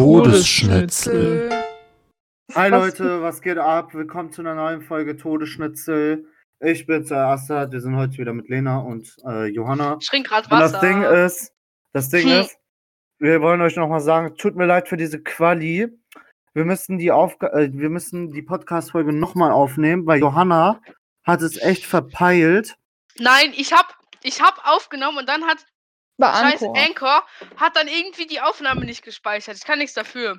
Todesschnitzel. Hi Leute, was geht ab? Willkommen zu einer neuen Folge Todesschnitzel. Ich bin zuerst, wir sind heute wieder mit Lena und äh, Johanna. Ich trinke gerade Und Wasser. das Ding ist, das Ding Hm. ist, wir wollen euch nochmal sagen, tut mir leid für diese Quali. Wir müssen die Aufga äh, wir müssen die Podcast-Folge nochmal aufnehmen, weil Johanna hat es echt verpeilt. Nein, ich hab, ich hab aufgenommen und dann hat Bei scheiß Anchor. Anchor hat dann irgendwie die Aufnahme nicht gespeichert. Ich kann nichts dafür.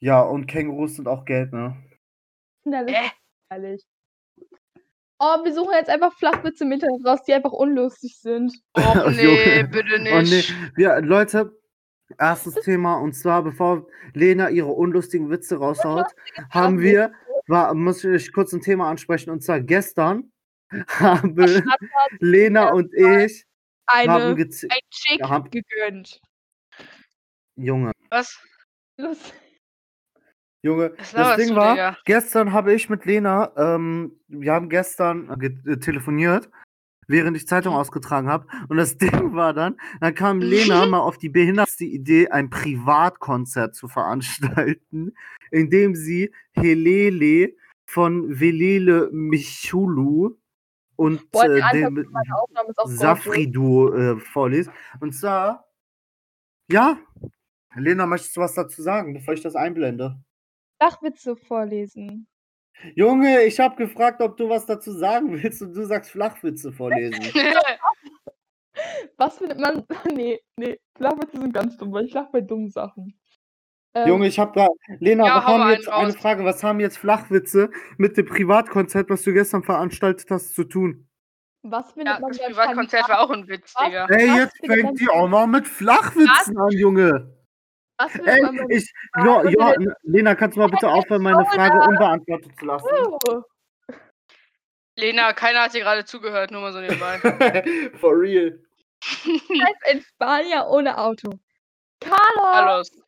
Ja, und Kängurus sind auch Geld, ne? Ja, das Äh. ehrlich. Oh, wir suchen jetzt einfach Flachwitze im Internet raus, die einfach unlustig sind. Och Oh, nee, bitte Oh nee, nicht. wir, Leute, erstes Thema und zwar, bevor Lena ihre unlustigen Witze raushaut, haben wir, war, muss ich euch kurz ein Thema ansprechen und zwar gestern haben Lena und ich Eine, ein Chick haben- gegönnt. Junge, Was? Los. Junge, Was das laberst Ding war, Digga? gestern habe ich mit Lena, ähm, wir haben gestern ge äh, telefoniert, während ich Zeitung ausgetragen habe. Und das Ding war dann, dann kam Lena mal auf die behindertste Idee, ein Privatkonzert zu veranstalten, indem sie Helele von Velele Michulu und Boah, äh, dem meiner Aufnahme ist auch Safridu äh, vorliest. Und zwar, ja, Lena, möchtest du was dazu sagen, bevor ich das einblende? Flachwitze vorlesen. Junge, ich habe gefragt, ob du was dazu sagen willst und du sagst Flachwitze vorlesen. Was findet man. Nee, nee. Flachwitze sind ganz dumm, weil ich lach bei dummen Sachen. Ähm, Junge, ich habe da. Lena, Ja, wir hau haben jetzt einen eine raus. Frage. Was haben jetzt Flachwitze mit dem Privatkonzert, was du gestern veranstaltet hast, zu tun? Was findet ja, man das Privatkonzert war auch ein Witz, Was? Digga. Ey, Was jetzt fängt die auch noch mit Flachwitzen an, Junge. Was Ey, ich. Jo, jo, Privatkonzert- Lena, kannst du mal bitte aufhören, meine Frage unbeantwortet zu lassen? Oh, Lena, keiner hat dir gerade zugehört, nur mal so nebenbei. For real. als ein Spanier ohne Auto. Carlos! Hallo.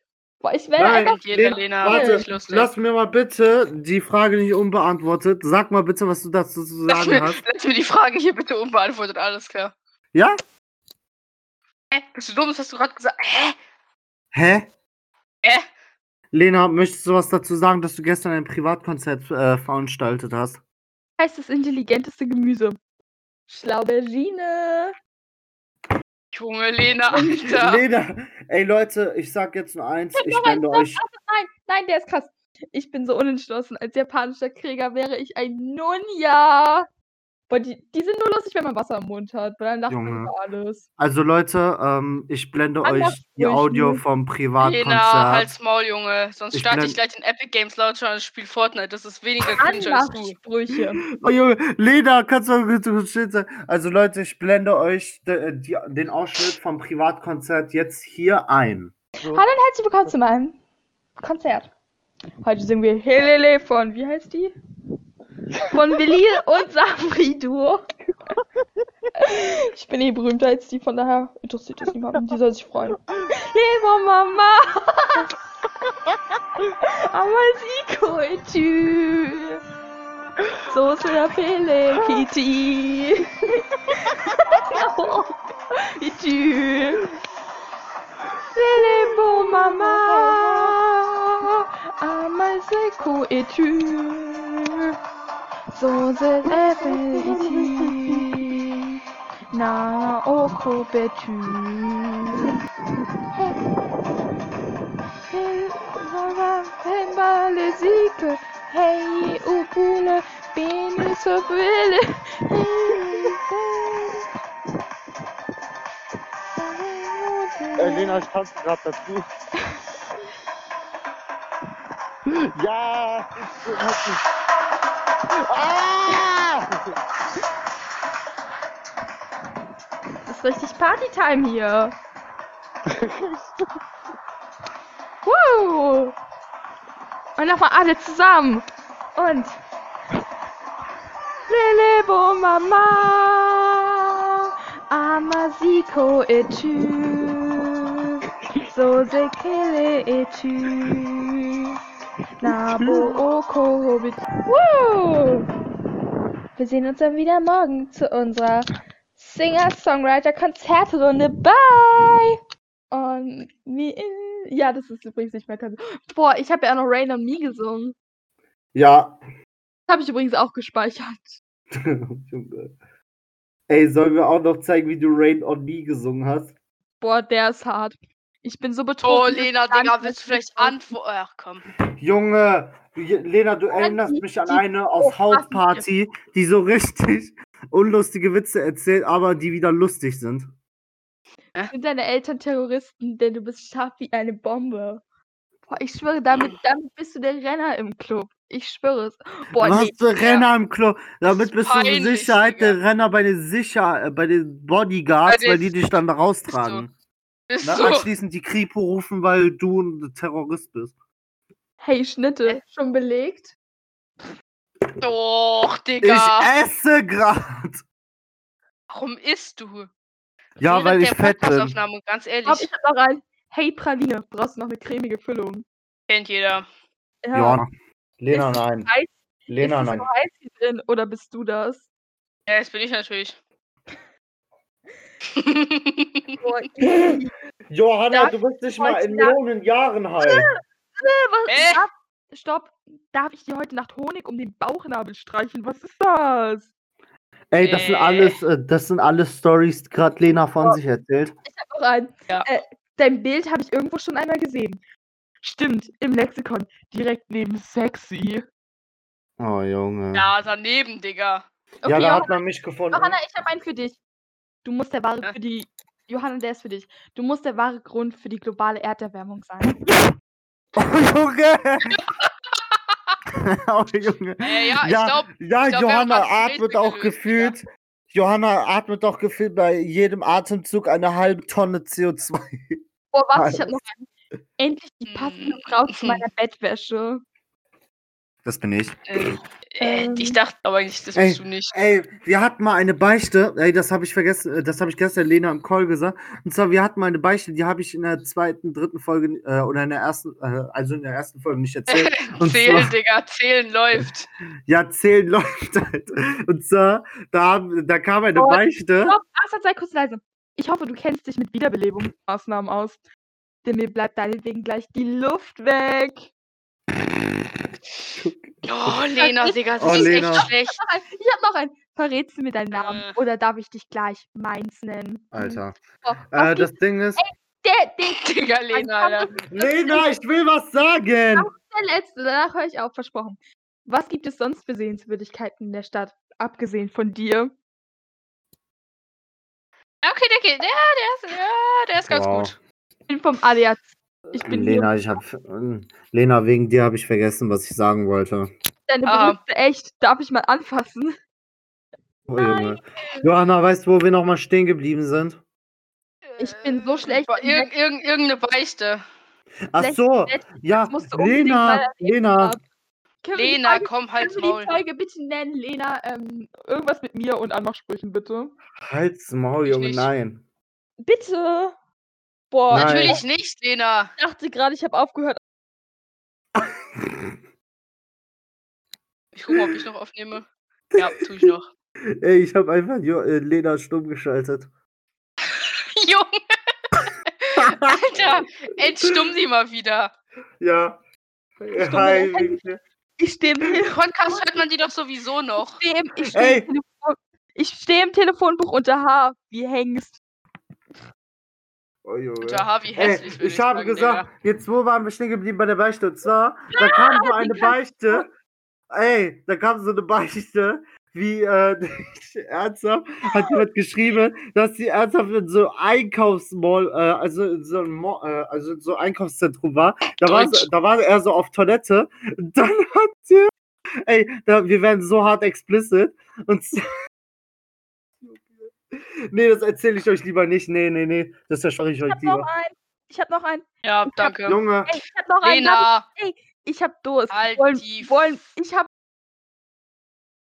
Boah, ich werde Nein, einfach. Jeder Lena, Lena, warte. Lass mir mal bitte die Frage nicht unbeantwortet. Sag mal bitte, was du dazu zu Lass sagen mir, hast. lass mir die Fragen hier bitte unbeantwortet, alles klar. Ja? Hä? Bist du dumm? Das hast du gerade gesagt. Hä? Hä? Hä? Lena, möchtest du was dazu sagen, dass du gestern ein Privatkonzert äh, veranstaltet hast? heißt das intelligenteste Gemüse? Schlaubergine. Junge, Lena, Alter. Lena, ey Leute, ich sag jetzt nur eins, ich noch euch. Nein, nein, der ist krass. Ich bin so unentschlossen. Als japanischer Krieger wäre ich ein Nunja. Boah, die, die sind nur lustig, wenn man Wasser im Mund hat, weil dann lacht man Junge. über alles. Also Leute, ähm, ich blende Anders euch die. Audio vom Lena, Privatkonzert. halt's Maul, Junge. Sonst Ich starte blend- ich gleich den Epic Games Launcher und spiel Fortnite. Das ist weniger cringe als du. Anmachsprüche. Oh Junge, Lena, kannst du mal bitte kurz still sein? Also Leute, ich blende euch de, die, den Ausschnitt vom Privatkonzert jetzt hier ein. Hallo und herzlich willkommen zu meinem Konzert. Heute singen wir Helele von, wie heißt die? Von Belil und Safri Duo. Ich bin eh berühmter als die, von daher interessiert das niemanden. Die soll sich freuen. Leva Mama! Amasico et tu! So se l'appelle Kitty! Et tu! Les beaux maman, Amasico et tu! So se l'appelle Kitty! Na oko betu! Hey, malesique, hey, ou poule, bene sopele, Äh, Lena, ich tanze gerade dazu. Ja! Ah! Das ist richtig Partytime hier. Woo! Und nochmal alle zusammen. Und. Lelebo Mama. Amasico et tu. So se kele et tu. Nabo oko. Woo! Wir sehen uns dann wieder morgen zu unserer Singer-Songwriter-Konzertrunde. Bye! Und in Ja, das ist übrigens nicht mehr Cousin. Boah, ich habe ja auch noch Rain on Me gesungen. Ja. Das habe ich übrigens auch gespeichert. Ey, sollen wir auch noch zeigen, wie du Rain on Me gesungen hast? Boah, der ist hart. Ich bin so Oh, betroffen. dass Lena, Digga, willst du vielleicht antworten? Ach komm. Junge, Lena, du erinnerst die- mich an eine aus oh, was Hausparty, die so richtig unlustige Witze erzählt, aber die wieder lustig sind. Sind deine Eltern Terroristen, denn du bist scharf wie eine Bombe. Boah, ich schwöre, damit, damit bist du der Renner im Club. Ich schwöre es. Boah, Was nee. für Renner im Club? Damit bist du mit Sicherheit der Digga. Renner bei den Sicher äh, bei den Bodyguards, Bei weil die dich dann da raustragen. Bist Na, du? anschließend die Kripo rufen, weil du ein Terrorist bist. Hey, Schnitte, schon belegt? Doch, Ich Digga. esse grad. Warum isst du? Ja, Während weil ich fett bin. Ganz Ich ehrlich, glaube, ich habe noch ein. Hey, Praline, brauchst du noch eine cremige Füllung? kennt jeder. Ja. Lena, Ist es nein. heiß? Lena, ist es nein. so heiß hier drin oder bist du das? Ja, jetzt bin ich natürlich. Johanna, Darf du bist nicht mal in Nacht- Millionen Jahren heil. was, Äh? darf, stopp. Darf ich dir heute Nacht Honig um den Bauchnabel streichen? Was ist das? Ey, das sind Äh. alles, äh, das sind alles Stories, die gerade Lena von Oh. sich erzählt. Ich habe noch ein. Ja. Äh, dein Bild habe ich irgendwo schon einmal gesehen. Stimmt, im Lexikon. Direkt neben sexy. Oh, Junge. ja, daneben, Digga. Okay, ja, da Johanna, hat man mich gefunden. Johanna, ich habe einen für dich. Du musst der wahre Ja. für die. Johanna, der ist für dich. Du musst der wahre Grund für die globale Erderwärmung sein. Oh, Junge! oh, Junge. Äh, ja, ich Ja, glaube, ja ich glaub, Johanna atmet auch gelöst, gefühlt. Johanna atmet auch gefühlt bei jedem Atemzug eine halbe Tonne CO2. Boah, warte, ich habe noch einen. Endlich die passende Frau zu meiner Bettwäsche. Das bin ich. äh, äh, Ähm. ich dachte aber nicht, das Ey. bist du nicht. Ey, wir hatten mal eine Beichte, ey, das habe ich vergessen, äh, das habe ich gestern Lena im Call gesagt. Und zwar, wir hatten mal eine Beichte, die habe ich in der zweiten, dritten Folge, äh, oder in der ersten, äh, also in der ersten Folge nicht erzählt. Und Zählen, zwar- Digga, zählen läuft. Ja, zählen läuft halt. Und zwar, da, da kam eine Oh, Beichte. Stopp, Asa, sei kurz leise. Ich hoffe, du kennst dich mit Wiederbelebungsmaßnahmen aus. Denn mir bleibt deinetwegen gleich die Luft weg. Oh, Lena, Digga, das Oh, ist Lena. echt schlecht. Ein- Ich habe noch einen. Verrätst du mir deinen Namen? Äh. Oder darf ich dich gleich meins nennen? Alter. Oh, Äh, das Ding ist, der, der, Digga, Lena, Alter. Lena, ich will was sagen. der letzte, danach höre ich auf, versprochen. Was gibt es sonst für Sehenswürdigkeiten in der Stadt, abgesehen von dir? Okay, der geht. Ja, der ist, ja, der ist ganz Wow. gut. Ich bin vom ADAC. Ich bin. Lena, ich hab, Lena, wegen dir habe ich vergessen, was ich sagen wollte. Deine Ah. Brüste, echt. Darf ich mal anfassen? Oh, Junge. Johanna, weißt du, wo wir nochmal stehen geblieben sind? Ich bin so schlecht War im Irg irgend, irgendeine Beichte. Ach Schlecht so, ja, Lena, Lena. Lena, Folge- komm, halt's Können wir Maul. die Folge bitte nennen, Lena? Ähm, irgendwas mit mir und Anmachsprüchen, bitte. Halt's Maul, Junge, nein. Bitte! Boah, Nein. Natürlich nicht, Lena. ich dachte gerade, ich habe aufgehört. Ich guck mal, ob ich noch aufnehme. Ja, tu ich noch. Ey, ich habe einfach jo äh, Lena stumm geschaltet. Junge. Alter, entstumm sie mal wieder. ja. Stumme Hi. Ich stehe im, Telefon- Podcast hört man die doch sowieso noch. ich steh im, ich steh im, Telefon, ich steh im Telefonbuch unter H, wie Hengst. Oh, Harvey Ey, hässlich, würde ich habe sagen, gesagt, jetzt wo waren wir stehen geblieben bei der Beichte? Und zwar, da kam so eine Beichte. Ey, da kam so eine Beichte, wie äh, ernsthaft hat jemand geschrieben, dass sie ernsthaft in so Einkaufsmall, äh, also in so ein Mall, äh, also in so Einkaufszentrum war. Da war, da war er so auf Toilette. Und dann hat sie, ey, da, wir werden so hart explicit. Und Nee, das erzähle ich euch lieber nicht. Nee, nee, nee. Das verspreche ich Ich euch hab noch lieber. einen. Ich hab noch einen. Ja, danke. Junge, Ey, ich hab noch einen. Lena, Ich, ich hab Durst. Halt wollen, die wollen, ich hab.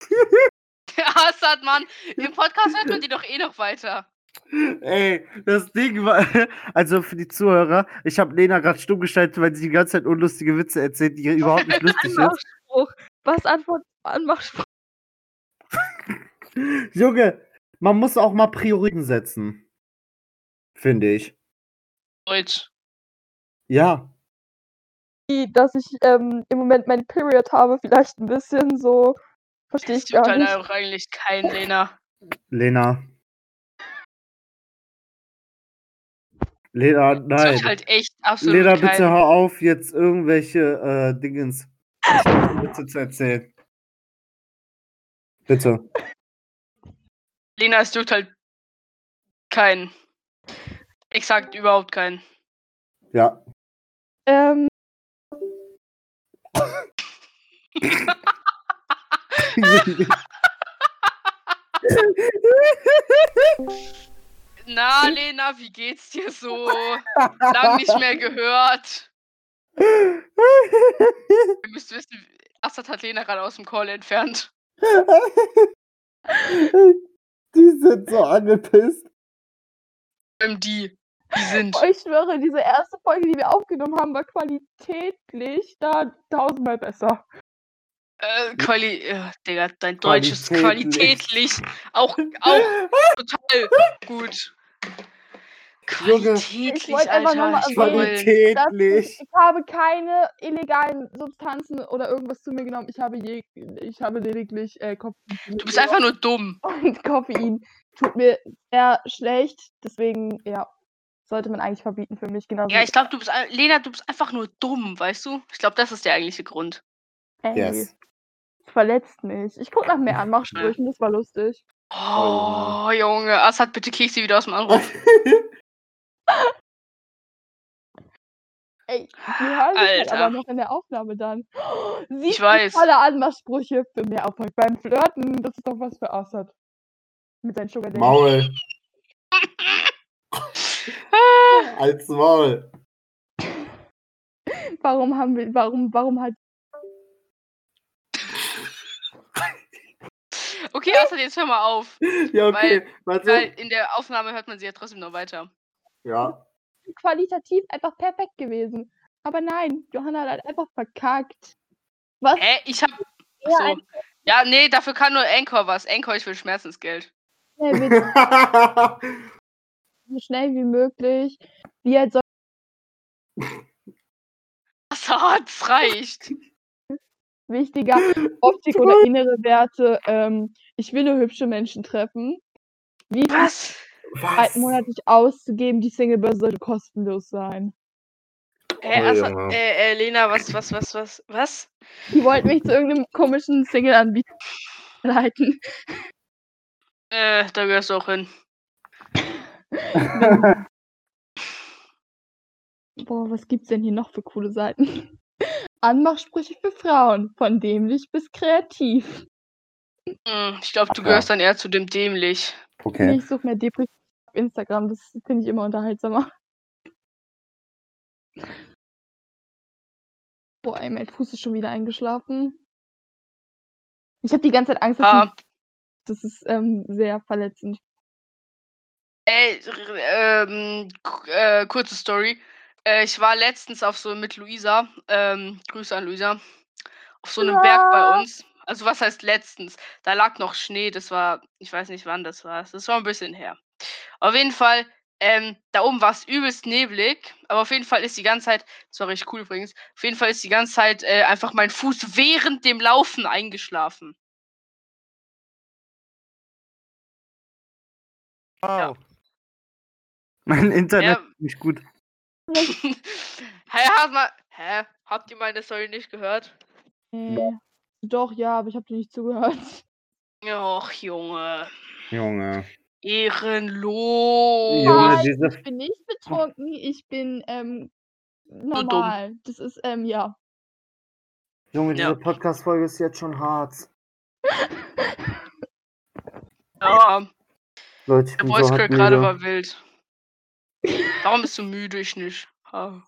Assad, Mann. Im Podcast hört man die doch eh noch weiter. Ey, das Ding war, also für die Zuhörer, ich habe Lena gerade stumm geschaltet, weil sie die ganze Zeit unlustige Witze erzählt, die überhaupt nicht lustig. Anmachspruch. Was Antwort? Anmachspruch. Junge, man muss auch mal Prioritäten setzen. Finde ich. Deutsch. Ja. Dass ich ähm, im Moment mein Period habe, vielleicht ein bisschen so. Verstehe Das ich gar halt nicht. auch eigentlich kein Lena. Lena. Lena, Das nein. tut halt echt absolut Lena, kein. bitte hör auf, jetzt irgendwelche äh, Dingens Witze zu erzählen. Bitte. Lena, es juckt halt keinen. Exakt überhaupt keinen. Ja. Ähm, Na, Lena, wie geht's dir so? Lang nicht mehr gehört. Ihr müsst wissen, Assad hat Lena gerade aus dem Call entfernt. Die sind so angepisst. Ähm, die, die sind. ich schwöre, diese erste Folge, die wir aufgenommen haben, war qualitätlich da tausendmal besser. Äh, Quali. Äh, Digga, dein Deutsch ist Qualitätlich. qualitätlich. Auch, auch total gut. Qualitätlich, Ich wollte einfach noch mal Alter. Ich erwähnen, wollte- Das, Qualitätlich. ich habe keine illegalen Substanzen oder irgendwas zu mir genommen. Ich habe, je, ich habe lediglich äh, Koffein. Du bist einfach nur dumm. Und Koffein tut mir sehr schlecht. Deswegen, ja, sollte man eigentlich verbieten für mich. Genauso Ja, ich glaube, du bist. Lena, du bist einfach nur dumm, weißt du? Ich glaube, das ist der eigentliche Grund. Ey, Yes. verletzt mich. Ich guck nach mehr Anmachsprüchen, das war lustig. Oh, Junge. Assad, bitte kick sie wieder aus dem Anruf. Ey, die hören sich halt Alter. aber noch in der Aufnahme dann. Siehst Ich weiß. Tolle Anmachsprüche für mehr Erfolg beim Flirten. Das ist doch was für Assad. Mit seinen Sugar Daddy. Maul. Als Maul. Warum haben wir, warum, warum hat Okay, Assad, jetzt hör mal auf. Ja, okay. Weil Warte. in der Aufnahme hört man sie ja trotzdem noch weiter. Ja. qualitativ einfach perfekt gewesen? Aber nein, Johanna hat halt einfach verkackt. Was? Hä? Ich hab. Ja, So. Ja, nee, dafür kann nur Anchor was. Anchor, ich will Schmerzensgeld. Er wird so schnell wie möglich. Wie halt so Assad, es reicht. wichtiger Optik oder innere Werte. Ähm, ich will nur hübsche Menschen treffen. Wie Was? Was? monatlich auszugeben, die Singlebörse sollte kostenlos sein. Hä, Oh, Assad, Junge. äh, äh, Lena, was, was, was, was, was? Die wollten mich zu irgendeinem komischen Single-Anbieter leiten. Äh, da gehörst du auch hin. Boah, was gibt's denn hier noch für coole Seiten? Anmachsprüche für Frauen, von dämlich bis kreativ. Hm, ich glaube, du gehörst dann eher zu dem dämlich. Okay. ich suche mehr Depri auf Instagram, das finde ich immer unterhaltsamer. Boah, ey, mein Fuß ist schon wieder eingeschlafen. Ich habe die ganze Zeit Angst, dass Ah, mich- das ist ähm, sehr verletzend. ey, ähm, äh, kurze Story. Äh, ich war letztens auf so mit Luisa, ähm, Grüße an Luisa, auf so einem Berg bei Ja. uns. Also was heißt letztens? Da lag noch Schnee, das war, ich weiß nicht wann das war. Das war ein bisschen her. Auf jeden Fall, ähm, da oben war es übelst neblig, aber auf jeden Fall ist die ganze Zeit, das war richtig cool übrigens, auf jeden Fall ist die ganze Zeit äh, einfach mein Fuß während dem Laufen eingeschlafen. Wow. Mein Internet Ja. ist nicht gut. Hä, hat mal, hä, habt ihr meine Story nicht gehört? Äh, doch, ja, aber ich habe dir nicht zugehört. Och, Junge. Junge. Ehrenlos. Junge, diese. Ich bin nicht betrunken, ich bin ähm, normal. Das ist, ähm, ja. Junge, diese Ja. Podcast-Folge ist jetzt schon hart. Ja, Leute, ich der bin Voice so gerade war wild. Warum bist du müde? Ich nicht. Ah.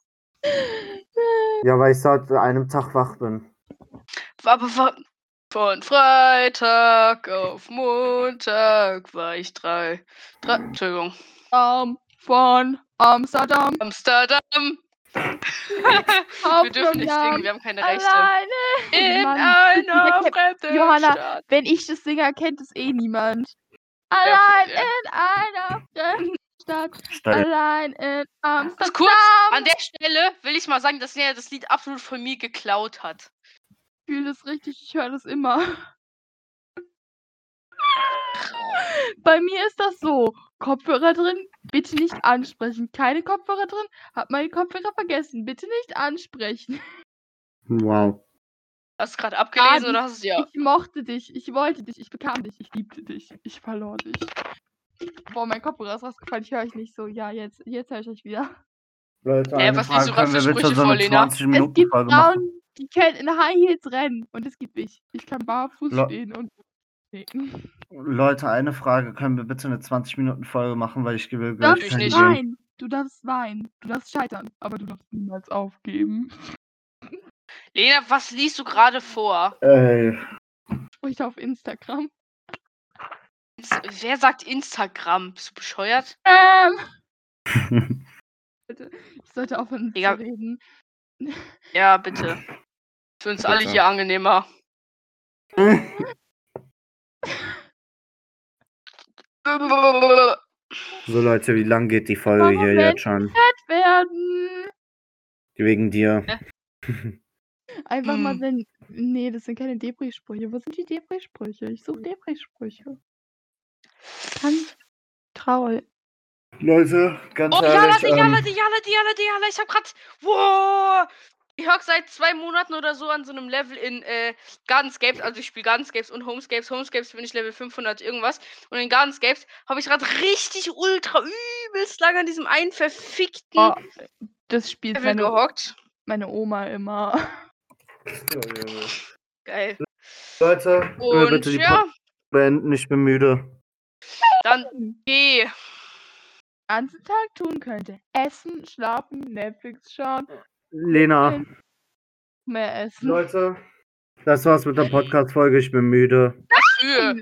Ja, weil ich seit einem Tag wach bin. Aber wa- von Freitag auf Montag war ich drei. drei Entschuldigung. Ähm, von Amsterdam. Amsterdam. Wir dürfen nicht singen, wir haben keine Rechte. Alleine. In Mann, einer fremden Johanna, Stadt. Wenn ich das singe, kennt es eh niemand. Allein ja. in einer fremden Stadt, Steil. allein in Amsterdam. kurz, an der Stelle will ich mal sagen, dass er das Lied absolut von mir geklaut hat. Ich fühle das richtig, ich höre das immer. Bei mir ist das so. Kopfhörer drin, bitte nicht ansprechen. Keine Kopfhörer drin, hab meine Kopfhörer vergessen. Bitte nicht ansprechen. Wow. Hast du gerade abgelesen die- oder hast du es ja? Ich mochte dich, ich wollte dich, ich bekam dich, ich liebte dich, ich verlor dich. Boah, mein Kopfhörer ist rausgefallen, ich höre euch nicht so. Ja, jetzt, jetzt höre ich euch wieder. Leute, Äh, was Frage, liest du wir für Sprüche so vor, Lena? 20 Es Minuten gibt? Frauen, die können in High Heels rennen und es gibt mich. Ich kann barfuß Lo- stehen und treten. Leute, eine Frage, können wir bitte eine 20 Minuten Folge machen, weil ich will Du gleich darfst Natürlich nicht. weinen, du darfst weinen, du darfst scheitern, aber du darfst niemals aufgeben. Lena, was liest du gerade vor? Ey, Sprich auf Instagram. Ins- Wer sagt Instagram? Bist du bescheuert? Ähm, ich sollte aufhören zu reden. Ja, bitte. Für uns alle hier angenehmer. so Leute, wie lang geht die Folge Warum hier jetzt schon? Fett werden. Wegen dir. Einfach mal, Mm. wenn. Nee, das sind keine Depri-Sprüche. Wo sind die Depri-Sprüche? Ich suche Depri-Sprüche. Ganz traurig. Leute, ganz Oh, Jala, ehrlich, die Jala, die Jala, die Jala, die Jala. Ich hab grad. Wow! Ich hock seit zwei Monaten oder so an so einem Level in äh, Gardenscapes. Also ich spiele Gardenscapes und Homescapes. Homescapes bin ich Level 500 irgendwas. Und in Gardenscapes habe ich gerade richtig ultra übelst lang an diesem einen verfickten Oh, das spielt Level meine, gehockt. meine Oma immer. Geil. Leute, Und bitte die ja, beenden? Ich bin müde. dann geh. Ganzen Tag tun könnte. Essen, schlafen, Netflix schauen, Lena, mehr essen. Leute, das war's mit der Podcast-Folge. Ich bin müde. Für.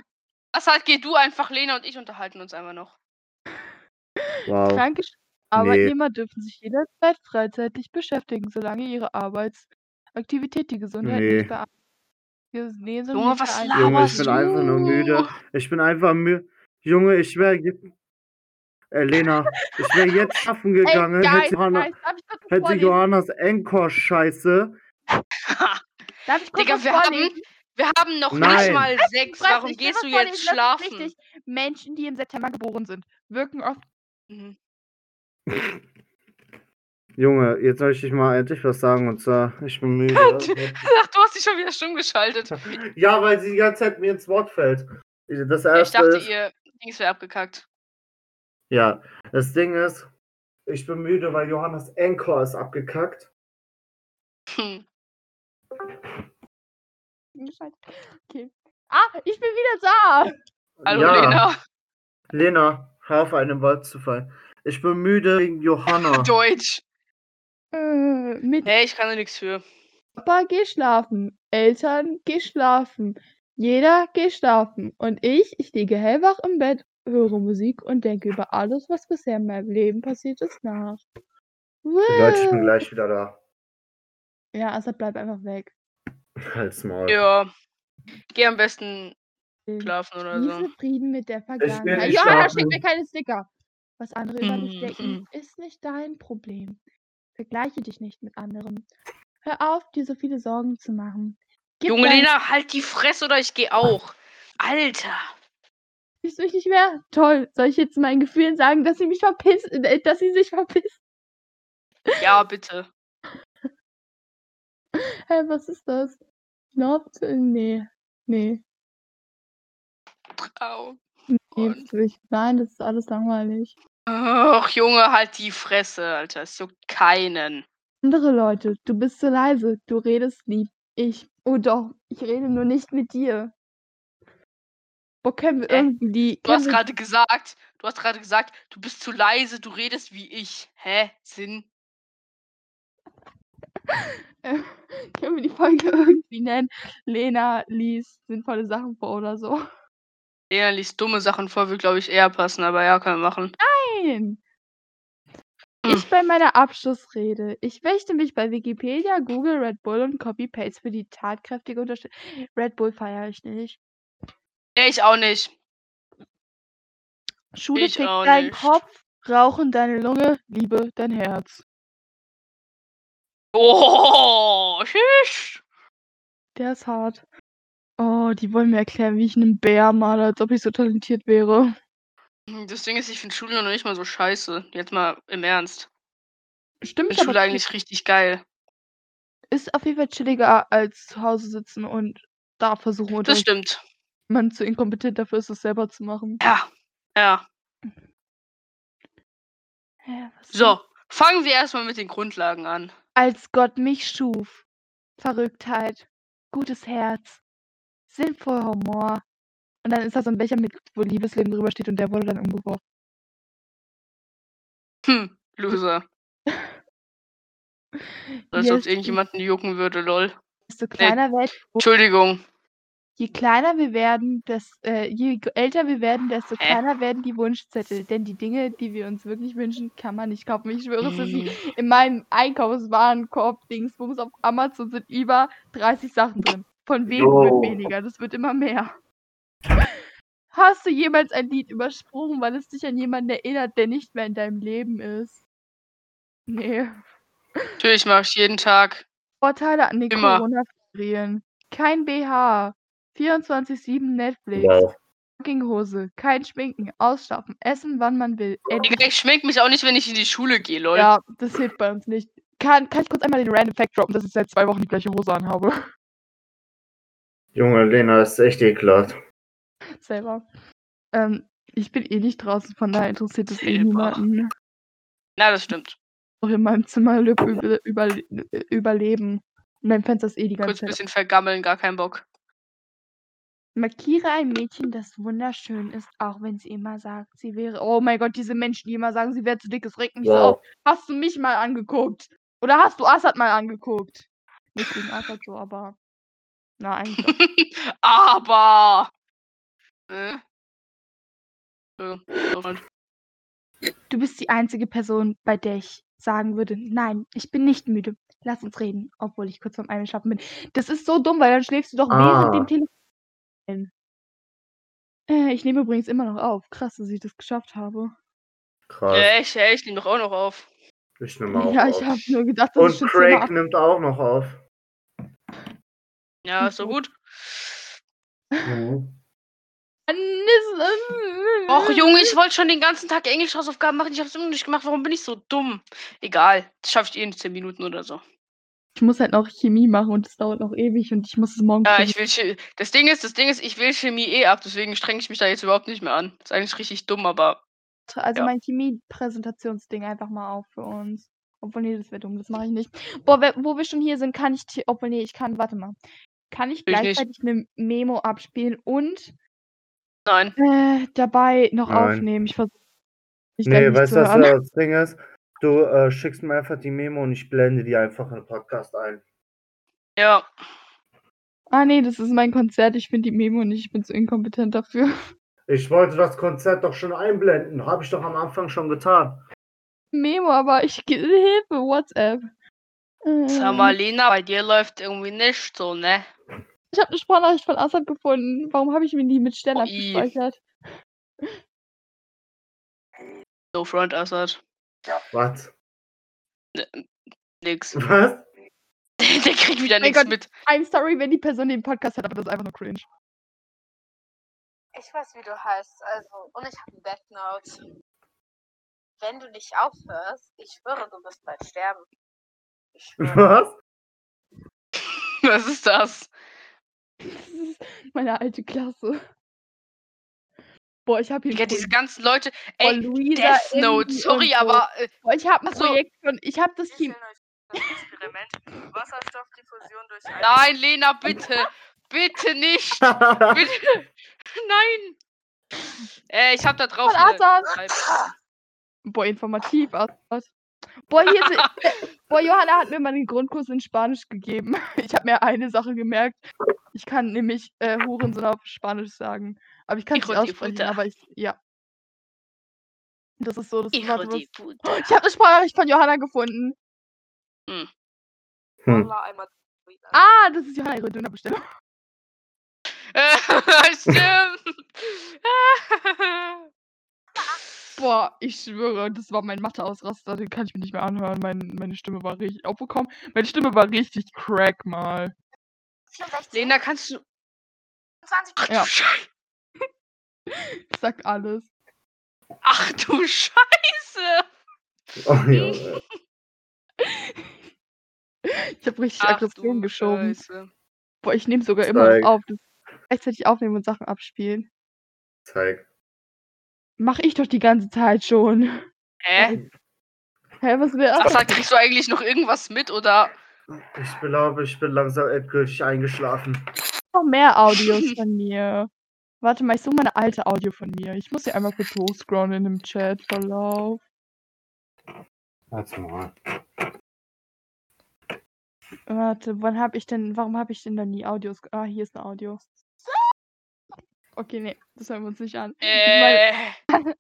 Das halt, geh du einfach, Lena und ich unterhalten uns einfach noch. Wow. Kranke Sch- Arbeitnehmer dürfen sich jederzeit freizeitig beschäftigen, solange ihre Arbeitsaktivität die Gesundheit Nee. nicht beeinträchtigt. Genesung Junge, was. Junge, ich bin du? einfach nur müde. Ich bin einfach müde. Junge, ich wäre. Äh, Lena, ich wäre jetzt schaffen Ey, gegangen. Guys, hätte Johanna, ich hätte? Johannas Encore-Scheiße. Darf ich kurz Digga, wir haben, wir haben noch nicht Nein. mal sechs. Warum ich gehst du jetzt das ist schlafen? wichtig. Menschen, die im September geboren sind, wirken oft. Mhm. Junge, jetzt soll ich dich mal endlich was sagen und zwar, ich bin müde. Ach, du hast dich schon wieder stumm geschaltet. ja, weil sie die ganze Zeit mir ins Wort fällt. Das Ich erste dachte, ist, ihr Dings wäre abgekackt. Ja, das Ding ist, ich bin müde, weil Johannas Encore ist abgekackt. Hm. Okay. Ah, ich bin wieder da! Hallo, ja, Lena. Lena, hör auf zu fallen. Ich bin müde wegen Johanna. Deutsch. Äh, mit Hey, ich kann da nichts für. Papa, geh schlafen. Eltern, geh schlafen. Jeder, geh schlafen. Und ich, ich liege hellwach im Bett, höre Musik und denke über alles, was bisher in meinem Leben passiert ist, nach. Leute, ich bin gleich wieder da. Ja, Assad, bleib einfach weg. Halt's Maul. Ja. Geh am besten schlafen oder Schließe so. Frieden mit der Vergangenheit. Johanna, schick mir keine Sticker. Was andere über dich Mm, denken, ist nicht dein Problem. Vergleiche dich nicht mit anderen. Hör auf, dir so viele Sorgen zu machen. Gib Junge Lena, halt die Fresse oder ich geh auch. Alter. Siehst du mich nicht mehr? Toll. Soll ich jetzt meinen Gefühlen sagen, dass sie mich verpissen, äh, dass sie sich verpissen? Ja, bitte. Hä, was ist das? Knopf? Nee. Nee. Au. Nee, Nein, das ist alles langweilig. Ach, Junge, halt die Fresse, Alter. Es juckt keinen. Andere Leute, du bist so leise. Du redest lieb. Ich. Oh doch, ich rede nur nicht mit dir. Wo können wir Hä? irgendwie. Du hast wir- gerade gesagt, du hast gerade gesagt, du bist zu leise, du redest wie ich. Hä? Sinn? äh, können wir die Folge irgendwie nennen? Lena liest sinnvolle Sachen vor oder so. Lena liest dumme Sachen vor, würde, glaube ich, eher passen, aber ja, können wir machen. Nein! Hm. Ich bei meiner Abschlussrede. Ich möchte mich bei Wikipedia, Google, Red Bull und Copy-Paste für die tatkräftige Unterstützung. Red Bull feiere ich nicht. Nee, ich auch nicht. Schule Ich fickt deinen nicht. Kopf Rauchen deine Lunge, Liebe dein Herz. Oh, tschüss. Der ist hart. Oh, die wollen mir erklären, wie ich einen Bär male, als ob ich so talentiert wäre. Das Ding ist, ich finde Schule noch nicht mal so scheiße. Jetzt mal im Ernst. Stimmt, Ich finde Schule eigentlich richtig geil. ist auf jeden Fall chilliger als zu Hause sitzen und da versuchen, Das stimmt. Man zu inkompetent dafür ist, es selber zu machen. Ja. Ja. So, fangen wir erstmal mit den Grundlagen an. Als Gott mich schuf. Verrücktheit, gutes Herz, sinnvoller Humor. Und dann ist da so ein Becher mit, wo Liebesleben drüber steht und der wurde dann umgeworfen. Hm, Loser. Als ob es irgendjemanden jucken würde, lol. Desto kleiner wird, Entschuldigung. Je kleiner wir werden, des, äh, je älter wir werden, desto kleiner werden die Wunschzettel. Denn die Dinge, die wir uns wirklich wünschen, kann man nicht kaufen. Ich schwöre, es ist wie Hm. in meinem Einkaufswarenkorb Dingsbums auf Amazon sind über 30 Sachen drin. Von wem wird weniger? Das wird immer mehr. Hast du jemals ein Lied übersprungen, weil es dich an jemanden erinnert, der nicht mehr in deinem Leben ist? Nee. Natürlich mache ich jeden Tag. Vorteile an den Immer. Corona-Ferien. Kein BH. 24-7 Netflix. Wow. Jogginghose. Kein Schminken. Ausschlafen. Essen, wann man will. Digga, ich schmink mich auch nicht, wenn ich in die Schule gehe, lol. Ja, das hilft bei uns nicht. Kann, kann ich kurz einmal den Random Fact droppen, dass ich seit zwei Wochen die gleiche Hose anhabe? Junge, Lena, das ist echt ekelhaft. Selber. Ähm, ich bin eh nicht draußen, von daher interessiert es eh niemanden. Na, das stimmt. Auch in meinem Zimmer über, über, überleben. Und mein Fenster ist eh die Kurz ganze ein Zeit. bisschen vergammeln, gar keinen Bock. Markiere ein Mädchen, das wunderschön ist, auch wenn sie immer sagt, sie wäre. Oh mein Gott, diese Menschen, die immer sagen, sie wäre zu dick, es regt mich so auf. Wow. Hast du mich mal angeguckt? Oder hast du Assad mal angeguckt? Nicht gegen Assad so, aber. Na, eigentlich doch. Aber. Äh. Du bist die einzige Person, bei der ich sagen würde, nein, ich bin nicht müde. Lass uns reden, obwohl ich kurz vorm Einschlafen bin. Das ist so dumm, weil dann schläfst du doch während dem Ah. Telefon. Ein. Äh, ich nehme übrigens immer noch auf. Krass, dass ich das geschafft habe. Krass. Ja, ich, ja, ich nehme doch auch noch auf. Ich nehme auch ja, auf. ich habe nur gedacht, dass Und ich Craig zehnmal nimmt auch noch auf. Ja, ist so gut. Mhm. Och, Junge, ich wollte schon den ganzen Tag Englisch-Hausaufgaben machen. Ich habe es immer noch nicht gemacht. Warum bin ich so dumm? Egal. Das schaffe ich eh in 10 Minuten oder so. Ich muss halt noch Chemie machen und es dauert noch ewig und ich muss es morgen Ja, ich will Che- Das Ding ist, das Ding ist, ich will Chemie eh ab, deswegen strenge ich mich da jetzt überhaupt nicht mehr an. ist eigentlich richtig dumm, aber also ja. mein Chemie-Präsentationsding einfach mal auf für uns. Obwohl, nee, das wäre dumm, das mache ich nicht. Boah, wo wir schon hier sind, kann ich, obwohl, nee, ich kann, warte mal. Kann ich Ich nicht. gleichzeitig eine Memo abspielen und nein. äh, dabei noch Nein. aufnehmen? Ich versuche nicht Nee, weißt du, was das Ding ist? Du äh, schickst mir einfach die Memo und ich blende die einfach in den Podcast ein. Ja. Ah, nee, das ist mein Konzert. Ich finde die Memo nicht. Ich bin zu inkompetent dafür. Ich wollte das Konzert doch schon einblenden. Habe ich doch am Anfang schon getan. Memo, aber ich Hilfe, WhatsApp. Sag mal, Lena, bei dir läuft irgendwie nicht so, ne? Ich habe eine Sprachnachricht von Assad gefunden. Warum habe ich mir die mit Stern Oh, abgespeichert? No Front Assad. Was? Nix. Was? Der kriegt wieder nichts Gott. mit. I'm sorry, wenn die Person den Podcast hat, aber das ist einfach nur cringe. Ich weiß, wie du heißt, also, und ich habe ein Death Note. Wenn du nicht aufhörst, ich schwöre, du wirst bald sterben. Ich schwöre. Was? Was ist das? Das ist meine alte Klasse. Boah, ich habe hier ein diese ganzen Leute. von Ey, Luisa Death Note, sorry, so. aber. Äh, Boah, ich habe ein so. Projekt von. Ich habe das Team. Experiment. Wasserstoffdiffusion durch nein, Lena, bitte. Bitte nicht. Bitte. Nein. Äh, ich hab da drauf. Boah, informativ. Assad. Boah, hier sind. Boah, Johanna hat mir mal den Grundkurs in Spanisch gegeben. Ich habe mir eine Sache gemerkt. Ich kann nämlich äh, Hurensohn auf Spanisch sagen. Aber ich kann es nicht aussprechen, aber ich. Ja. Das ist so. Das Hijo de was, puta. ich habe eine Sprachnachricht von Johanna gefunden. Hm. Einmal wieder. Ah, das ist Johanna ihre Dönerbestellung. Äh, Stimmt. Boah, ich schwöre, das war mein Mathe-Ausraster, den kann ich mir nicht mehr anhören. Mein, meine Stimme war richtig. Obwohl komm, meine Stimme war richtig crack mal. 64, Lena, kannst du. 20. Ach Ja. du Scheiße. Sagt alles. Ach du Scheiße. Oh, Junge. Ich habe richtig Ach Aggression geschoben. Scheiße. Boah, ich nehme sogar immer Zeig. noch auf. Das gleichzeitig aufnehmen und Sachen abspielen. Zeig. Mach ich doch die ganze Zeit schon. Hä? Hä, was will Ach, sag, kriegst du eigentlich noch irgendwas mit oder? Ich glaube, ich bin langsam endgültig eingeschlafen. noch mehr Audios von mir? Warte mal, ich suche meine alte Audio von mir. Ich muss hier einmal kurz hochscrollen in dem Chatverlauf. Warte mal. Warte, wann habe ich denn, warum habe ich denn da nie Audios? Ah, hier ist ein Audio. Okay, nee, das hören wir uns nicht an. Äh,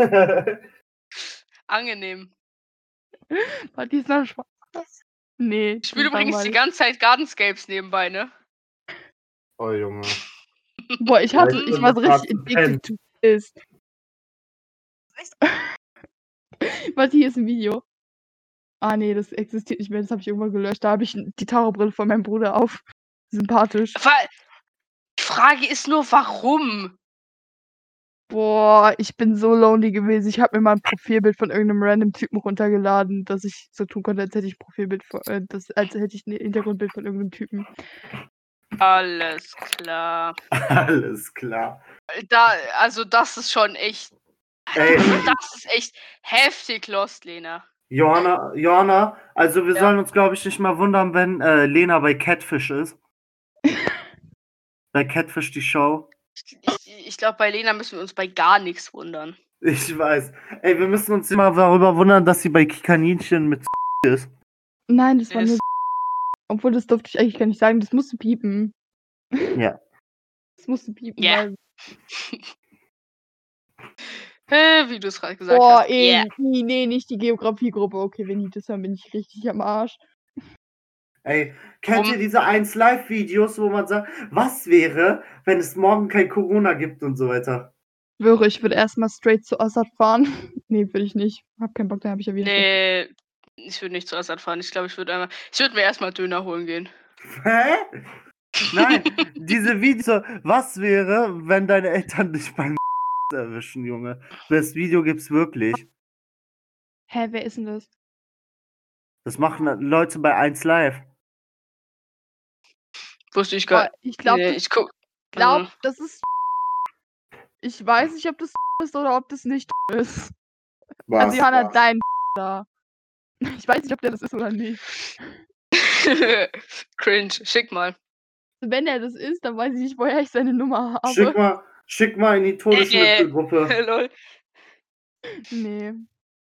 angenehm. war dies noch Spaß? Nee. Ich spiele übrigens die langweilig. ganze Zeit Gardenscapes nebenbei, ne? oh, Junge. Boah, ich hatte, ich war so richtig addicted to this. Warte, hier ist ein Video. Ah, nee, das existiert nicht mehr. Das habe ich irgendwann gelöscht. Da habe ich die Taucherbrille von meinem Bruder auf. Sympathisch. Weil, die Frage ist nur, warum? Boah, ich bin so lonely gewesen. Ich habe mir mal ein Profilbild von irgendeinem random Typen runtergeladen, dass ich so tun konnte, als hätte ich ein Profilbild von, äh, das, als hätte ich ein Hintergrundbild von irgendeinem Typen. Alles klar. Alles klar. Da, also das ist schon echt. Ey. Das ist echt heftig lost, Lena. Johanna, Johanna, also wir Ja. sollen uns, glaube ich, nicht mal wundern, wenn äh, Lena bei Catfish ist. bei Catfish die Show. Ich, ich, glaube, bei Lena müssen wir uns bei gar nichts wundern. Ich weiß. Ey, wir müssen uns immer darüber wundern, dass sie bei Kaninchen mit ist. Nein, das war nur. Obwohl, das durfte ich eigentlich gar nicht sagen. Das musste piepen. Ja. Das musste piepen. Ja. weil- Äh, wie du es gerade gesagt Boah, hast. ey, Yeah. nee, nee, nicht die Geografiegruppe. Okay, wenn die das hören, bin ich richtig am Arsch. Ey, kennt Warum? ihr diese 1 Live-Videos, wo man sagt, was wäre, wenn es morgen kein Corona gibt und so weiter? Schwöre, ich würde erstmal straight zu Assad fahren. nee, würde ich nicht. Hab keinen Bock, da habe ich ja wieder. Nee, ich würde nicht zu Assad fahren. Ich glaube, ich würde einmal. Ich würde mir erstmal Döner holen gehen. Hä? Nein, diese Videos, was wäre, wenn deine Eltern dich beim erwischen, Junge? Das Video gibt's wirklich. Hä, wer ist denn das? Das machen Leute bei 1 Live. Wusste ich gar ich glaube, nee, ich guck. glaub, also, das ist. Ich weiß nicht, ob das ist oder ob das nicht ist. Also Johanna, dein da. Ich weiß nicht, ob der das ist oder nicht. Cringe, schick mal. Wenn er das ist, dann weiß ich nicht, woher ich seine Nummer habe. Schick mal, schick mal in die Todesmittelgruppe. Lol. Nee.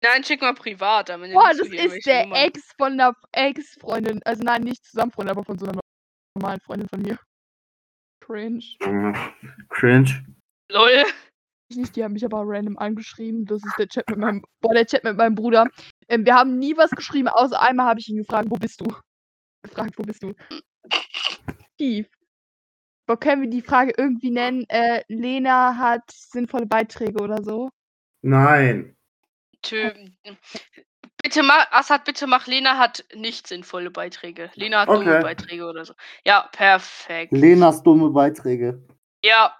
Nein, schick mal privat. Damit Boah, das ist der. Ex von der Ex-Freundin. Also nein, nicht zusammen Freundin, aber von so einer normalen Freundin von mir. Cringe. Cringe. Lol. Ich nicht, die haben mich aber random angeschrieben. Das ist der Chat mit meinem. Boah, der Chat mit meinem Bruder. Ähm, wir haben nie was geschrieben, außer einmal habe ich ihn gefragt, wo bist du? Gefragt, wo bist du? Tief. Boah, können wir die Frage irgendwie nennen? Äh, Lena hat sinnvolle Beiträge oder so. Nein. Tö bitte mach, Assad, bitte mach, Lena hat nicht sinnvolle Beiträge. Lena hat dumme Okay. Beiträge oder so. Ja, perfekt. Lenas dumme Beiträge. Ja,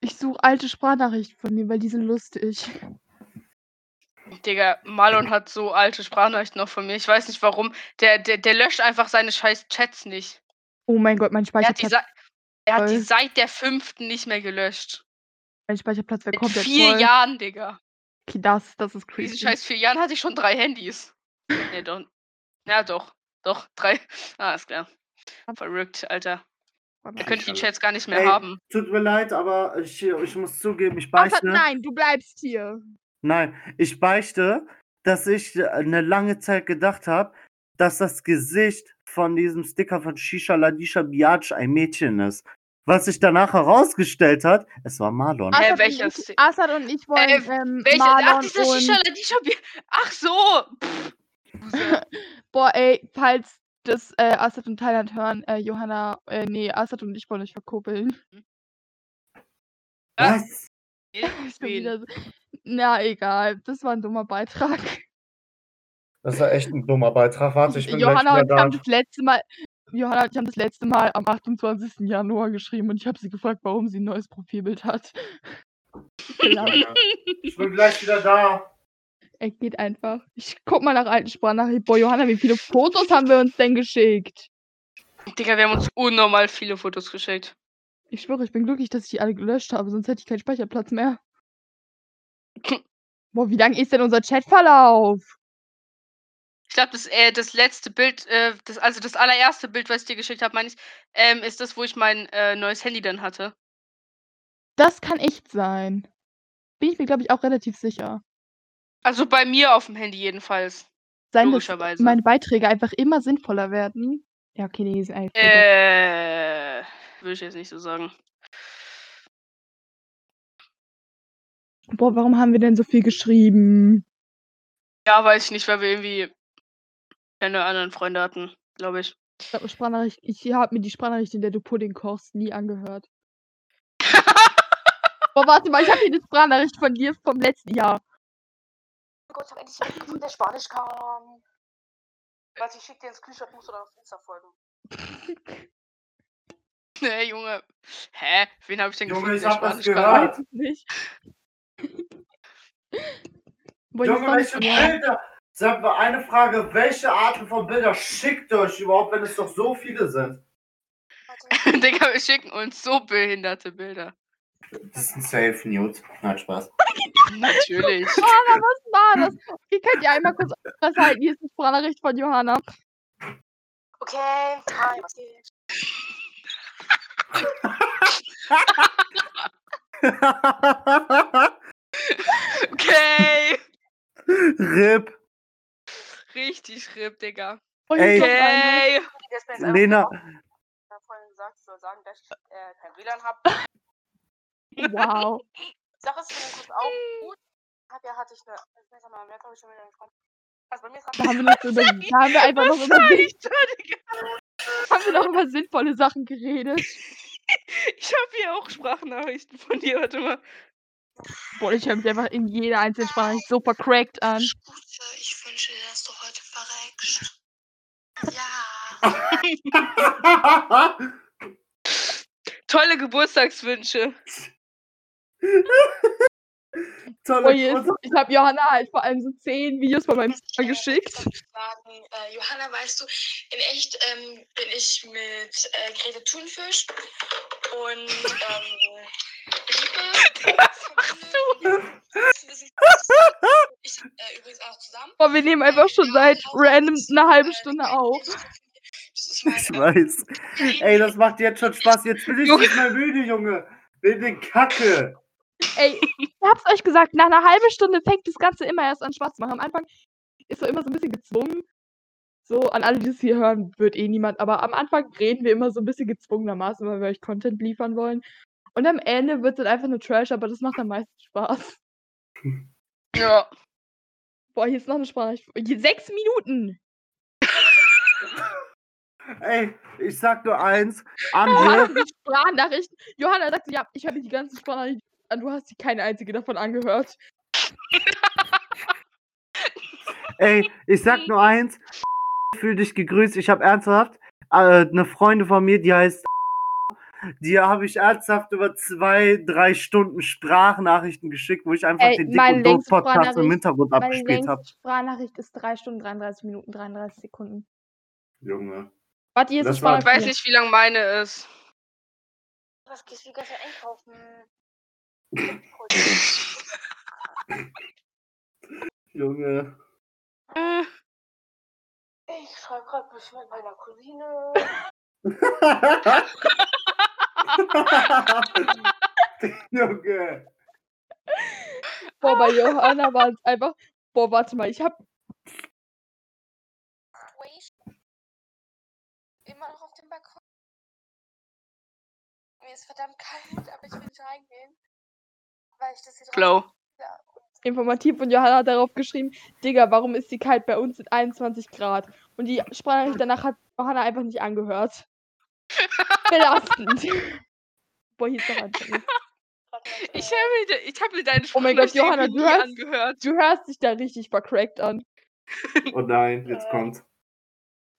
Ich suche alte Sprachnachrichten von mir, weil die sind lustig. Digga, Marlon hat so alte Sprachnachrichten noch von mir. Ich weiß nicht warum. Der, der, der löscht einfach seine scheiß Chats nicht. Oh mein Gott, mein Er hat die, Speicherplatz, er hat die seit der fünften nicht mehr gelöscht. mein Speicherplatz wäre In komplett vier voll. Jahren, Digga. Okay, das, das ist In creepy. diesen scheiß vier Jahren hatte ich schon drei Handys. Nee, doch. Ja, doch. Doch, drei. Ah, ist klar. Verrückt, Alter. Da könnte ich die Chats gar nicht mehr Ey, haben. Tut mir leid, aber ich, ich muss zugeben, ich beichte. nein, du bleibst hier. Nein, ich beichte, dass ich äh, eine lange Zeit gedacht habe, dass das Gesicht von diesem Sticker von Shisha Ladisha Biatch ein Mädchen ist. Was sich danach herausgestellt hat, es war Marlon. Hä, Assad, welcher und ich, Assad und ich wollen Äh, ähm, Welcher? Ach, Marlon dieser und... Shisha. Ach so. Boah, ey, falls das äh, Assad und Thailand hören, äh, Johanna, äh, nee, Assad und ich wollen euch verkuppeln. Was? Wieder. Na, egal. Das war ein dummer Beitrag. Das war echt ein dummer Beitrag. Warte, ich bin Johanna und gleich ich wieder haben da. das letzte Mal. Johanna und ich haben das letzte Mal am 28. Januar geschrieben und ich habe sie gefragt, warum sie ein neues Profilbild hat. Gelacht. Ich bin gleich wieder da. Er geht einfach. Ich guck mal nach alten Sprachnachrichten. Boah, Johanna, wie viele Fotos haben wir uns denn geschickt? Digga, wir haben uns unnormal viele Fotos geschickt. Ich schwöre, ich bin glücklich, dass ich die alle gelöscht habe, sonst hätte ich keinen Speicherplatz mehr. Boah, wie lang ist denn unser Chatverlauf? Ich glaube, das, äh, das letzte Bild, äh, das, also das allererste Bild, was ich dir geschickt habe, meine ich, ähm, ist das, wo ich mein äh, neues Handy dann hatte. Das kann echt sein. Bin ich mir, glaube ich, auch relativ sicher. Also bei mir auf dem Handy jedenfalls. Sein, Logischerweise. meine Beiträge einfach immer sinnvoller werden. Ja, okay, nee, die sind eigentlich. Äh, würde ich jetzt nicht so sagen. Boah, warum haben wir denn so viel geschrieben? Ja, weiß ich nicht, weil wir irgendwie keine anderen Freunde hatten, glaube ich. Ich habe Sprachnachricht, ich habe mir die Sprachnachricht, in der du Pudding kochst, nie angehört. Boah, warte mal, ich habe hier eine Sprachnachricht von dir vom letzten Jahr. Oh Gott, ich hab endlich gefunden, der Spanisch kann. Warte, ich schick dir einen Screenshot, musst du dann auf Insta folgen. Nee, Junge. Hä? Wen habe ich denn Junge, gefunden? ich der hab das gehört. Weiß ich nicht. Boah, Junge, welche. Bilder? Sag mal eine Frage, welche Arten von Bilder schickt ihr euch überhaupt, wenn es doch so viele sind? Digga, wir schicken uns so behinderte Bilder. Das ist ein Safe Nude. Nein, Spaß. Natürlich. Johanna, was war das? Okay, könnt ihr einmal kurz was halten? Hier ist eine Sprachnachricht von Johanna. Okay, hi, was geht? Okay. RIP. Richtig RIP, Digga. Ey. Okay. Einfach Lena, gekommen. Ich hab vorhin gesagt, ich soll sagen, dass ich äh. Wow. Sache ist für den Kurs auch gut. Hab ja, hatte ich eine. Ich weiß mal, mehr habe ich schon wieder nicht. Also bei mir ist Da haben wir, noch so über, da haben wir einfach noch über, haben wir noch über sinnvolle Sachen geredet. Ich habe hier auch Sprachnachrichten von dir. Warte mal. Boah, ich höre mich einfach in jeder einzelnen Sprachnachricht so vercrackt an. Gute, ich wünsche dir, dass du heute verreckst. Ja. Tolle Geburtstagswünsche. Tolle Oh, ist, ich habe Johanna halt vor allem so zehn Videos von meinem Zimmer Ich geschickt. Sagen, äh, Johanna, weißt du, in echt ähm, bin ich mit äh, Grete Thunfisch und ähm. Was machst du? Ich äh, übrigens auch zusammen. Boah, wir nehmen einfach schon seit random eine halbe Stunde auf. Ich weiß. Ey, das macht jetzt schon Spaß. Jetzt bin ich nicht mehr müde, Junge. Bin den Kacke. Ey, ich hab's euch gesagt, nach einer halben Stunde fängt das Ganze immer erst an Spaß zu machen. Am Anfang ist so immer so ein bisschen gezwungen. So, an alle, die es hier hören, wird eh niemand. Aber am Anfang reden wir immer so ein bisschen gezwungenermaßen, weil wir euch Content liefern wollen. Und am Ende wird es einfach nur Trash, aber das macht am meisten Spaß. Ja. Boah, hier ist noch eine Sprache. Hier sechs Minuten. Ey, ich sag nur eins. Johanna, Amje, die Sprachnachrichten. Johanna sagt, ja, ich mir die ganzen Sprachnachrichten an. Du hast die keine einzige davon angehört. ey, ich sag nur eins. Fühl dich gegrüßt. Ich habe ernsthaft äh, eine Freundin von mir, die heißt. Die habe ich ernsthaft über zwei, drei Stunden Sprachnachrichten geschickt, wo ich einfach Ey, den Dick meine und Doof längste Podcast im Sprachnachricht- Hintergrund abgespielt habe. Sprachnachricht ist 3 Stunden 33 Minuten 33 Sekunden. Junge. Warte, hier ist Das war- Ich weiß nicht, wie lang meine ist. Was gehst du Zeit einkaufen? Junge. Äh, Ich schreibe gerade bis mit meiner Cousine. Junge. Boah, bei Johanna war es einfach. Boah, warte mal, ich hab. Immer noch auf dem Balkon. Mir ist verdammt kalt, aber ich will nicht reingehen. Weil ich das hier Flow. Ja, Informativ und Johanna hat darauf geschrieben, Digga, warum ist die kalt? Bei uns sind 21 Grad. Und die Sprachnachricht danach hat Johanna einfach nicht angehört. Belastend. Boah, hier ist ein Zettel. Ich habe mir, ich hab mir deinen Oh mein Gott, Johanna, du hast- angehört. Du hörst dich da richtig vercrackt an. Oh nein, jetzt kommt's.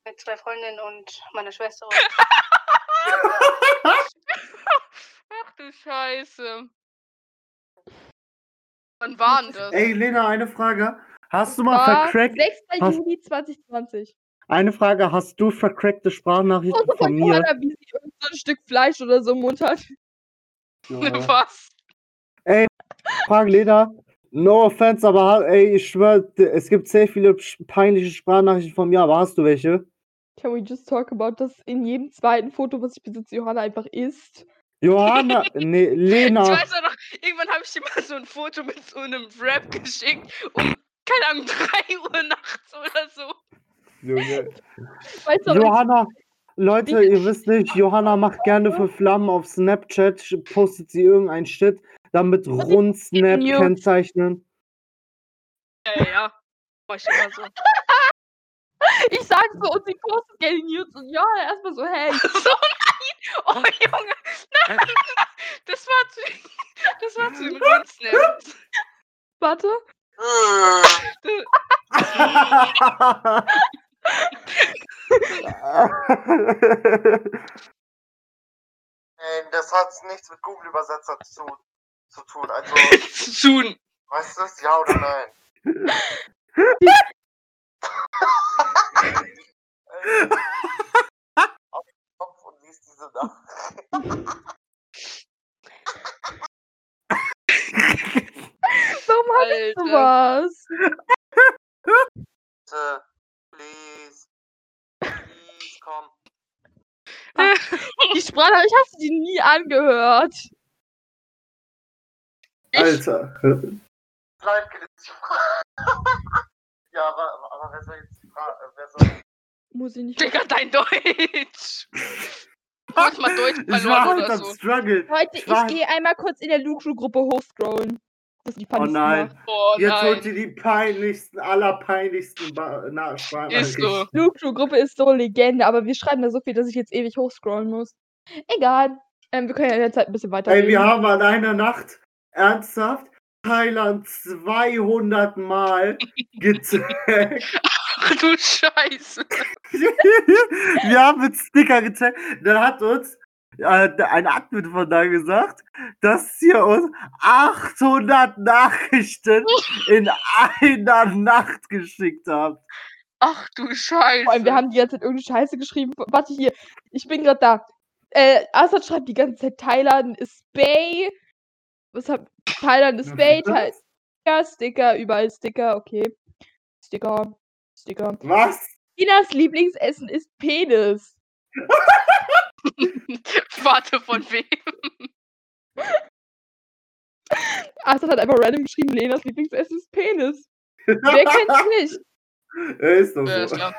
Mit zwei Freundinnen und meiner Schwester. Ach du Scheiße. Wann war denn das? Ey, Lena, eine Frage. Hast du mal vercrackt? 6. Hast- Juli 2020. Eine Frage, hast du vercrackte Sprachnachrichten Foto von mir? Johanna, wie sie irgend so ein Stück Fleisch oder so im Mund hat. Ja. Was? Frage, Lena. No offense, aber ey, ich schwör, es gibt sehr viele peinliche Sprachnachrichten von mir, aber hast du welche? Can we just talk about, dass in jedem zweiten Foto, was ich besitze, Johanna einfach isst? Johanna, nee, Ich Lena. weiß auch noch, irgendwann habe ich dir mal so ein Foto mit so einem Rap geschickt um, keine Ahnung, 3 Uhr nachts oder so. Junge. Weißt du, Johanna, Leute, ihr wisst nicht, Johanna macht gerne für Flammen auf Snapchat, postet sie irgendein Shit, dann mit Rundsnap News. kennzeichnen. Ja, ja. Ich immer so. ich sag so und sie postet gerne News und Johanna erstmal so, hey, so nein! Oh Junge! Nein! Das war zu. Das war zu dem Rundsnap. warte. Nein, das hat nichts mit Google-Übersetzer zu, zu tun. Also, Zu tun. weißt du es? Ja oder nein? Auf den Kopf und liest diese Nachricht. Warum hast du was? Please, komm. Die Sprache, ich habe sie nie angehört. Alter. Bleib jetzt. ja, aber, aber wer soll jetzt die Frage, wer soll Muss ich nicht. Digga, dein Deutsch! Mach mal Deutsch Ich war verloren halt oder so. Struggle. Heute, Ich ich gehe einmal kurz in der Luke-Gruppe hochscrollen. Das ist die Oh Funnies nein. Oh Jetzt holt nein. ihr die peinlichsten, allerpeinlichsten ba na, Ist so. Luke-Gruppe ist so Legende, aber wir schreiben da so viel, dass ich jetzt ewig hochscrollen muss. Egal. Ähm, wir können ja in der Zeit ein bisschen weiter Ey, wir haben an einer Nacht ernsthaft Thailand 200 Mal getaggt. Ach du Scheiße. wir haben mit Sticker getaggt. Dann hat uns äh, ein Admin von da gesagt, dass ihr uns 800 Nachrichten in einer Nacht geschickt habt. Ach du Scheiße. Vor allem, wir haben die ganze Zeit irgendeine Scheiße geschrieben. Warte hier, ich bin gerade da. Äh, Assad schreibt die ganze Zeit, Thailand ist Bay. Was hab. Thailand ist Bay, Thai Sticker, Sticker, überall Sticker, okay. Sticker, Sticker. Was? Chinas Lieblingsessen ist Penis. Warte, von wem? Assad hat einfach random geschrieben, Lenas Lieblingsessen ist Penis. Wer kennt's nicht? Ja, ist doch Ja, ist so. klar.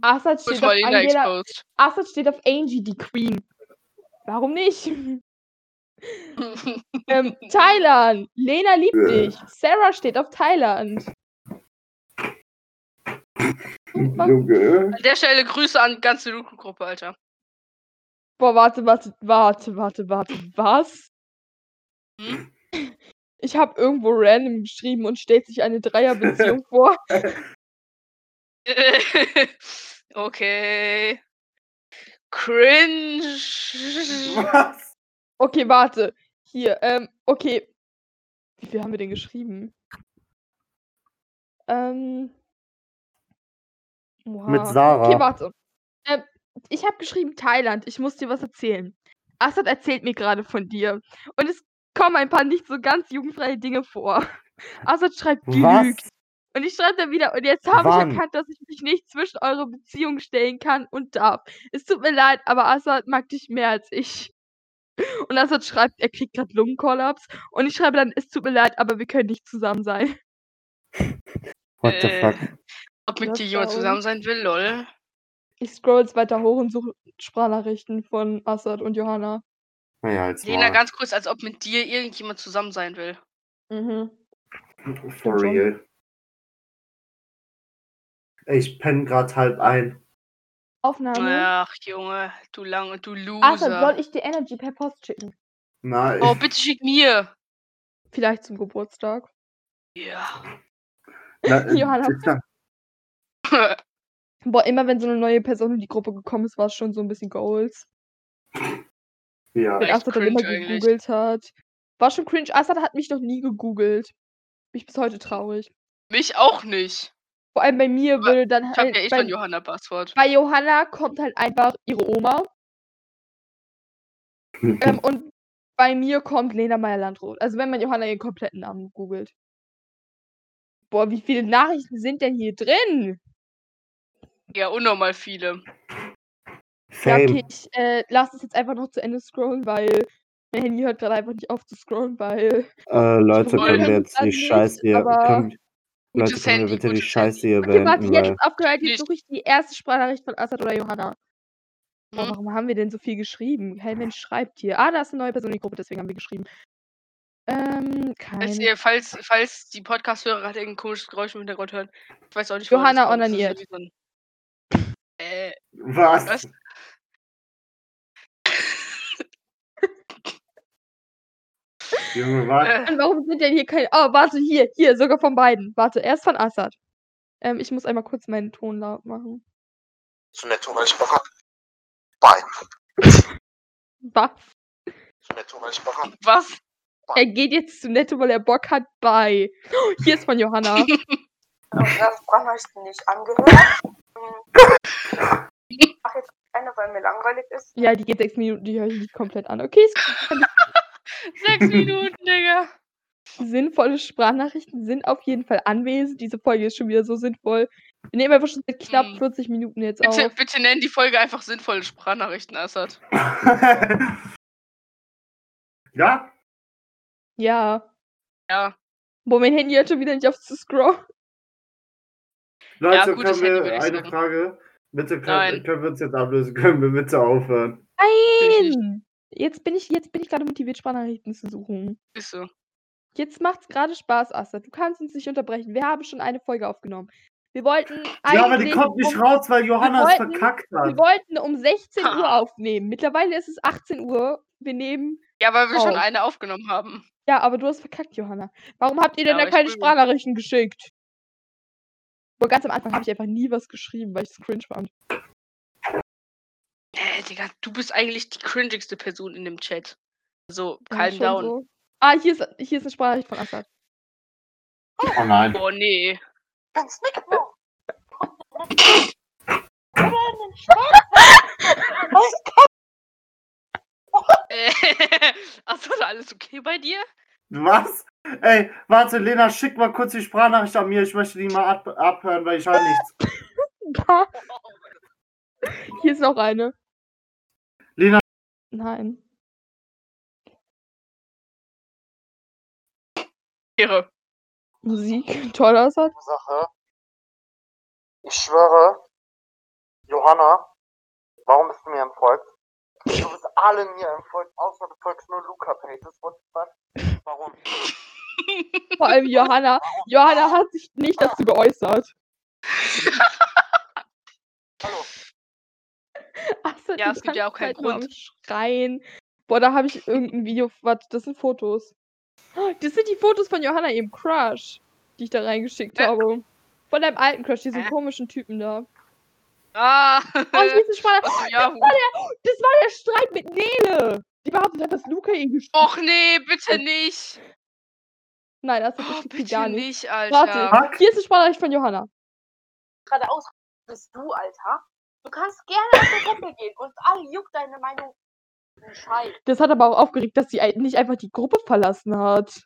Assad steht, auf Angela. Assad steht auf Angie, die Queen. Warum nicht? Ähm, Thailand. Lena liebt dich. Sarah steht auf Thailand. Junge. An der Stelle Grüße an die ganze Luke-Gruppe, Alter. Boah, warte, warte, warte, warte, warte. Was? Hm? Ich habe irgendwo random geschrieben und stellt sich eine Dreierbeziehung vor. okay. Cringe. Was? Okay, warte. Hier, ähm, okay. Wie viel haben wir denn geschrieben? Ähm. Mit Oha. Sarah. Okay, warte. Ähm, ich habe geschrieben Thailand. Ich muss dir was erzählen. Assad erzählt mir gerade von dir. Und es kommen ein paar nicht so ganz jugendfreie Dinge vor. Assad schreibt gelügt. Und ich schreibe dann wieder, und jetzt habe ich erkannt, dass ich mich nicht zwischen eure Beziehung stellen kann und darf. Es tut mir leid, aber Assad mag dich mehr als ich. Und Assad schreibt, er kriegt gerade Lungenkollaps. Und ich schreibe dann, es tut mir leid, aber wir können nicht zusammen sein. What the Äh, fuck? Ob mit dir jemand zusammen sein will, lol. Ich scroll jetzt weiter hoch und suche Sprachnachrichten von Assad und Johanna. Naja, als Lena, ganz kurz, als ob mit dir irgendjemand zusammen sein will. Mhm. For real. Ich penne grad halb ein. Aufnahme. Ach, Junge, du lange, du Assad, soll Loser. ich dir Energy per Post schicken? Na, Oh, bitte schick mir. Vielleicht zum Geburtstag. Ja. na, äh, Johanna. Boah, immer wenn so eine neue Person in die Gruppe gekommen ist, war es schon so ein bisschen Goals. ja. Wenn Assad dann immer cringe eigentlich. gegoogelt hat. War schon cringe. Assad hat mich noch nie gegoogelt. Bin ich bis heute traurig. Mich auch nicht. Vor allem bei mir Aber würde dann Ich hab halt. ja eh bei, schon Johanna-Passwort. bei Johanna kommt halt einfach ihre Oma. Ähm, und bei mir kommt Lena Meyer-Landrut. Also wenn man Johanna ihren kompletten Namen googelt. Boah, wie viele Nachrichten sind denn hier drin? Ja, unnormal viele. Ja, Fame. okay, ich äh, lasse es jetzt einfach noch zu Ende scrollen, weil mein Handy hört gerade einfach nicht auf zu scrollen, weil. Äh, Leute, können wir jetzt die nicht, Scheiße hier. Können, Leute, können wir bitte die Scheiße hier Okay, warte, beenden, jetzt weil. ist aufgehört, jetzt suche ich die erste Sprachnachricht von Assad oder Johanna. Boah, Mhm. warum haben wir denn so viel geschrieben? Kein Mensch schreibt hier. Ah, da ist eine neue Person in die Gruppe, deswegen haben wir geschrieben. Ähm, Falls, kein. ihr, falls, falls die Podcast-Hörer gerade irgendein komisches Geräusch im Hintergrund hören, ich weiß auch nicht, Johanna onaniert. Äh, Was? Was? Junge, was? äh, Und warum sind denn hier keine. Oh, warte, hier, hier, sogar von beiden. Warte, erst von Assad. Ähm, ich muss einmal kurz meinen Ton laut machen. So netto, weil ich Bock hab. Bye. Was? So netto, weil ich Bock hab. was? Er geht jetzt zu Netto, weil er Bock hat bei. Oh, hier ist von Johanna. Das Sprachnachrichten nicht angehört. Hm. Ich mach jetzt eine, weil mir langweilig ist. ja, die geht sechs Minuten, die höre ich nicht komplett an. Okay, ist Sechs Minuten, Digga. sinnvolle Sprachnachrichten sind auf jeden Fall anwesend. Diese Folge ist schon wieder so sinnvoll. Wir nehmen einfach schon seit knapp Hm. 40 Minuten jetzt Bitte, auf. bitte nenn die Folge einfach sinnvolle Sprachnachrichten, Assad. ja? Ja. Ja. Boah, mein Handy hört schon wieder nicht auf zu scrollen. Leute, gutes können wir eine sagen. Frage? Bitte können, Nein. können wir uns jetzt ablösen? Können wir bitte aufhören? Nein! Jetzt bin ich, jetzt bin ich gerade motiviert, Sprachnachrichten zu suchen. Ist so. Jetzt macht's gerade Spaß, Astrid. Du kannst uns nicht unterbrechen. Wir haben schon eine Folge aufgenommen. Wir wollten Ja, aber die eigentlich kommt nicht um, raus, weil Johanna es wollten- verkackt Wir hat. wollten um 16 Uhr Ha. aufnehmen. Mittlerweile ist es 18 Uhr. Wir nehmen. Ja, weil wir schon Auf. eine aufgenommen haben. Ja, aber du hast verkackt, Johanna. Warum habt ihr denn Ja, da keine Sprachnachrichten geschickt? Boah, ganz am Anfang habe ich einfach nie was geschrieben, weil ich es cringe fand. Äh, Digga, du bist eigentlich die cringigste Person in dem Chat. So, calm down. So. Ah, hier ist, hier ist eine Sprachnachricht von Assad. Oh nein. Boah, nee. Ganz Mikro. Achso, alles okay bei dir? Was? Ey, warte, Lena, schick mal kurz die Sprachnachricht an mir. Ich möchte die mal ab abhören, weil ich höre nichts. Hier ist noch eine. Lena. Nein. Ehre. Musik. Toll Assad. Sache. Ich schwöre, Johanna, warum bist du mir entfolgt? Du bist alle mir entfolgt, außer du folgst nur Luca Pages. What the fuck? Warum? Vor allem Johanna. Johanna hat sich nicht dazu geäußert. Hallo. Assad Ja, es gibt ja auch keinen nur Grund. Schreien. Boah, da habe ich irgendein Video. Warte, das sind Fotos. Oh, Das sind die Fotos von Johanna, ihrem Crush, die ich da reingeschickt Äh. habe. Von deinem alten Crush, diesen Äh. komischen Typen da. Ah, Oh, hier ist eine Sprache. was ja, Das war der Streit mit Nele. Die behauptet hat, dass Luca ihn gespielt Och nee, bitte nicht. Nein, das Oh, ist bitte gar nicht. nicht, Alter. Warte, hier ist eine Sprachnachricht von Johanna. Gerade aus bist du, Alter. Du kannst gerne aus der Gruppe gehen und alle juckt deine Meinung. Scheiß. Das hat aber auch aufgeregt, dass sie nicht einfach die Gruppe verlassen hat.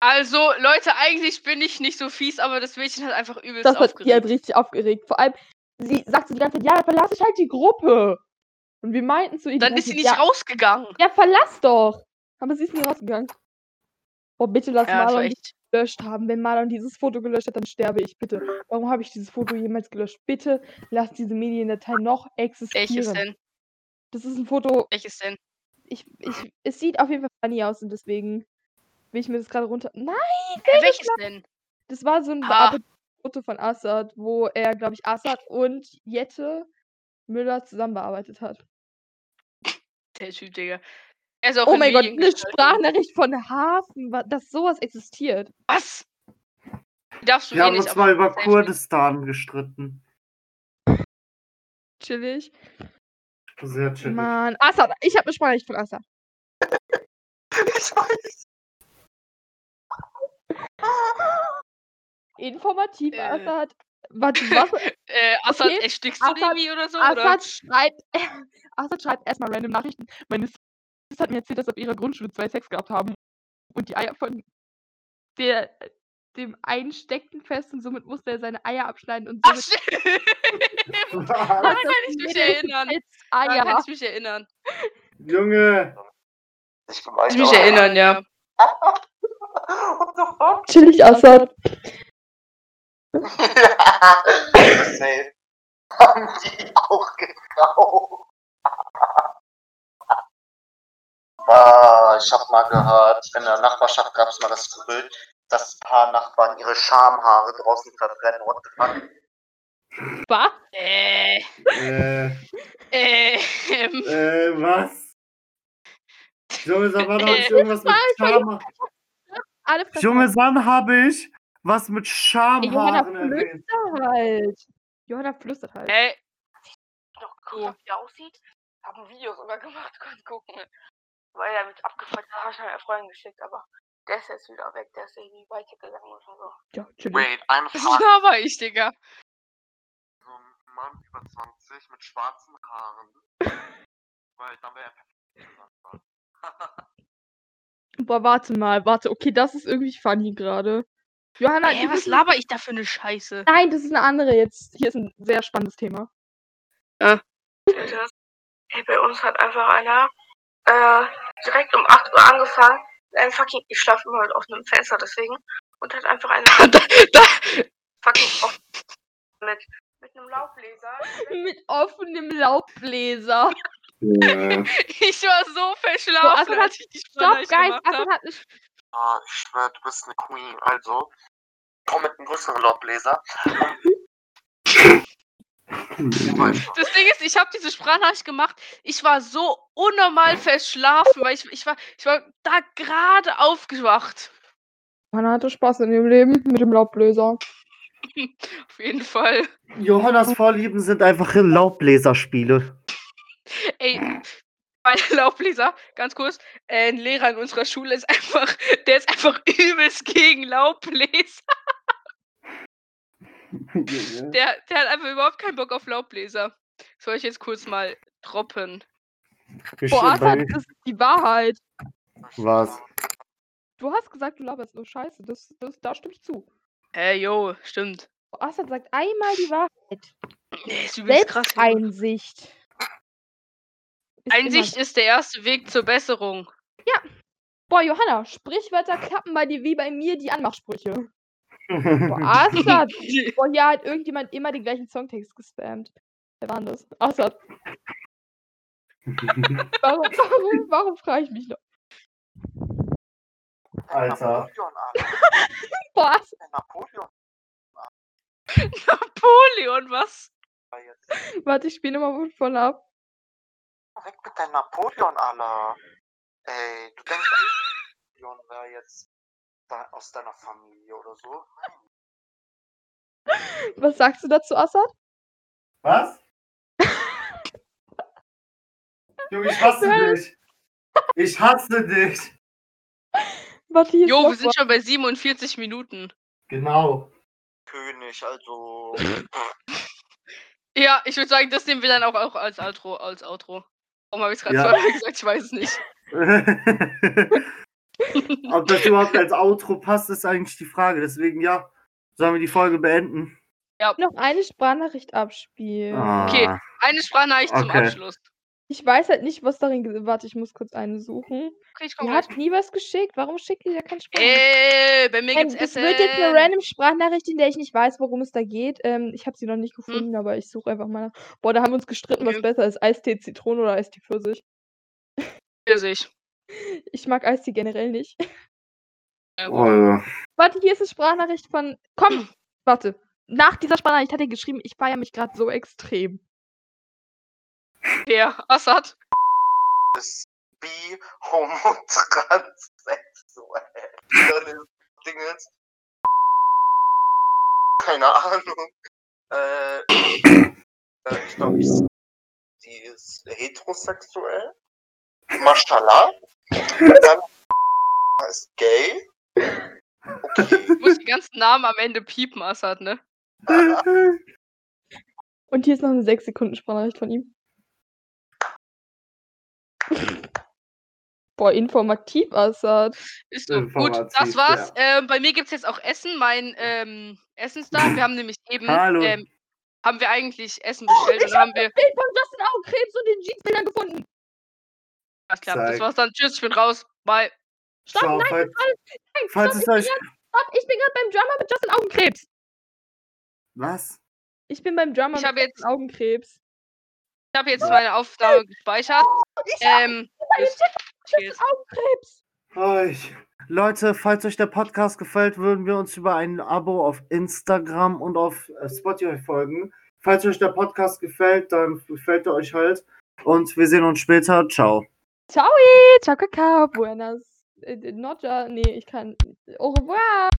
Also, Leute, eigentlich bin ich nicht so fies, aber das Mädchen hat einfach übelst Das hat die halt aufgeregt. richtig aufgeregt. Vor allem, sie sagt so die ganze Zeit, ja, dann verlass ich halt die Gruppe. Und wir meinten zu ihr, Dann ganze ist sie nicht ja, rausgegangen. ja, verlass doch. Aber sie ist nicht rausgegangen. Boah, bitte lass Ja, Marlon echt. gelöscht haben. Wenn Marlon dieses Foto gelöscht hat, dann sterbe ich, bitte. Warum habe ich dieses Foto jemals gelöscht? Bitte lass diese Mediendatei noch Welches existieren. denn? Das ist ein Foto, Welches denn? ich, ich, es sieht auf jeden Fall funny aus und deswegen will ich mir das gerade runter. Nein, Äh, welches denn? das war so ein bearbeitetes Foto von Assad, wo er, glaube ich, Assad und Jette Müller zusammen bearbeitet hat. Der Typ, Digga. Er ist auch Oh in mein Gott, eine. Sprachnachricht von Hafen, dass sowas existiert. Was? Darfst du Wir eh haben nicht, uns mal über Kurdistan gestritten. Chillig. Sehr chillig. Mann. Assad, ich habe eine Sprachnachricht von Assad. Ich weiß. Informativ, Äh. Assad. Warte, was? Äh, Assad, Okay. erstickst du Assad- irgendwie oder so? Oder? Assad schreibt, Assad schreibt erstmal random Nachrichten. Meine Sis hat mir erzählt, dass sie auf ihrer Grundschule zwei Sex gehabt haben und die Eier von der, dem einen steckten fest und somit musste er seine Eier abschneiden und Ach, somit stimmt. hat Daran das kann ich mich erinnern. jetzt Daran kann ich mich erinnern. Junge, Ich Kann mich erinnern, ja. What the fuck? Chillig, Assad. Safe. Haben die auch gekauft. Ah, ich hab mal gehört, in der Nachbarschaft gab es mal das Gerücht, dass ein paar Nachbarn ihre Schamhaare draußen verbrennen. What the fuck? Was? Äh, äh, ähm, äh, was? Junge, sag mal, hab ich irgendwas mit Fall von Scham. Alle Fresse. Junge, wann habe ich was mit Ey, Johanna Schamhaaren erwähnt? flüstert halt. Johanna flüstert halt. äh, Noch cool, wie er aussieht. Hab ein Video sogar gemacht, kannst gucken. Weil er mich abgefuckt hat, hab ich meiner Freundin geschickt, aber der ist jetzt wieder weg, der ist irgendwie weitergegangen oder so. Ja, chillig. Wait, eine was Frage. laber ich, Digga? So ein Mann über 20 mit schwarzen Haaren. Weil dann wäre er perfekt. Boah, warte mal, warte. Okay, das ist irgendwie funny gerade. Johanna, Ey, was laber ich da für eine Scheiße? Nein, das ist eine andere jetzt. Hier ist ein sehr spannendes Thema. Das, hey, bei uns hat einfach einer äh, direkt um 8 Uhr angefangen. Ein fucking, ich schlafe immer halt auf einem Fenster deswegen. Und hat einfach eine da, da, fucking auf, mit, mit einem Laubbläser. Mit offenem Laubbläser. Ja. ich war so So, verschlafen, hat, als ich die stopp, Guys, hab. hat eine Ah, ich schwör, du bist eine Queen. Also, komm mit einem größeren Laubbläser. Das Ding ist, ich habe diese Sprachnachricht gemacht. Ich war so unnormal verschlafen, weil ich, ich war, ich war da gerade aufgewacht. Johanna hatte Spaß in ihrem Leben mit dem Laubbläser. Auf jeden Fall. Johannas Vorlieben sind einfach Laubbläserspiele. Ey, meine Laubbläser, ganz kurz, ein Lehrer in unserer Schule ist einfach, der ist einfach übelst gegen Laubbläser. Der, der hat einfach überhaupt keinen Bock auf Laubbläser. Soll ich jetzt kurz mal droppen? Boah, Assad, das ist die Wahrheit. Was? Du hast gesagt, du laberst nur Scheiße. Das, das, da stimme ich zu. Äh, jo, stimmt. Boah, Assad sagt einmal die Wahrheit. Nee, ist krass. Ist immer- Einsicht ist der erste Weg zur Besserung. Boah, Johanna, Sprichwörter klappen bei dir wie bei mir die Anmachsprüche. Boah, Assad. Boah, hier hat irgendjemand immer den gleichen Songtext gespammt. Wer war denn das? Assad. Warum, warum, warum frage ich mich noch? Alter. Der Napoleon Napoleon, was? war jetzt. warte, ich spiele nochmal von vorne ab. Weg mit deinem Napoleon, Alter. Ey, du denkst, Napoleon wäre jetzt aus deiner Familie oder so? Was sagst du dazu, Assad? Was? Junge, ich hasse dich. Ich hasse dich. Warte, hier Jo, wir sind schon bei 47 Minuten. Genau. König, also. Ja, ich würde sagen, das nehmen wir dann auch, auch als Outro. Als Outro. Warum habe ich es gerade Ja. zweimal gesagt? Ich weiß es nicht. Ob das überhaupt als Outro passt, ist eigentlich die Frage. Deswegen ja, sollen wir die Folge beenden? noch eine Sprachnachricht abspielen. Okay. Ah, Eine Sprachnachricht zum Okay. Abschluss. Ich weiß halt nicht, was darin. Warte, ich muss kurz eine suchen. Okay, ich komm Die hat nie was geschickt. Warum schickt die ja keine Sprachnachricht? Ey, bei mir gibt's Essen. wird jetzt eine random Sprachnachricht, in der ich nicht weiß, worum es da geht. Ähm, ich habe sie noch nicht Hm. gefunden, aber ich suche einfach mal nach. Boah, da haben wir uns gestritten, was Okay. besser ist. Eistee Zitrone oder Eistee Pfirsich. Pfirsich. Ich mag Eistee generell nicht. Ja, oh, ja. Warte, hier ist eine Sprachnachricht von. Komm! Warte. Nach dieser Sprachnachricht hat er geschrieben, ich feiere mich gerade so extrem. Wer? Assad? Das bi, homo, transsexuell. Dann ist Ding ist, keine Ahnung. Äh, äh, ich glaube, die ist heterosexuell. Mashallah. Dann ist gay. Okay. Du musst die ganzen Namen am Ende piepen, Assad, ne? Und hier ist noch eine 6 Sekunden Sprachnachricht von ihm. Boah, informativ, Assad. Ist so. Gut, das war's. Ähm, bei mir gibt's jetzt auch Essen, mein ähm, Essenstag. Wir haben nämlich eben, Hallo. ähm, haben wir eigentlich Essen bestellt und dann haben wir. Bild von Justin Augenkrebs und den Jeansbildern gefunden. Alles klar, das Zeig. war's dann. Tschüss, ich bin raus. Bye. Stopp, Ciao, nein, falls, nein, falls stopp, es euch. ich, bin grad, stopp, ich bin gerade beim Drummer mit Justin Augenkrebs. Was? Ich bin beim Drummer Ich mit habe jetzt, Justin Augenkrebs. ich habe jetzt meine Aufnahme gespeichert. Ich Ähm, Tschüss. Augenkrebs. Euch. Leute, falls euch der Podcast gefällt, würden wir uns über ein Abo auf Instagram und auf äh, Spotify folgen. Falls euch der Podcast gefällt, dann gefällt er euch halt. Und wir sehen uns später. Ciao. Ciao, ciao, Kakao, buenas. Äh, Noja, nee, ich kann. Au revoir.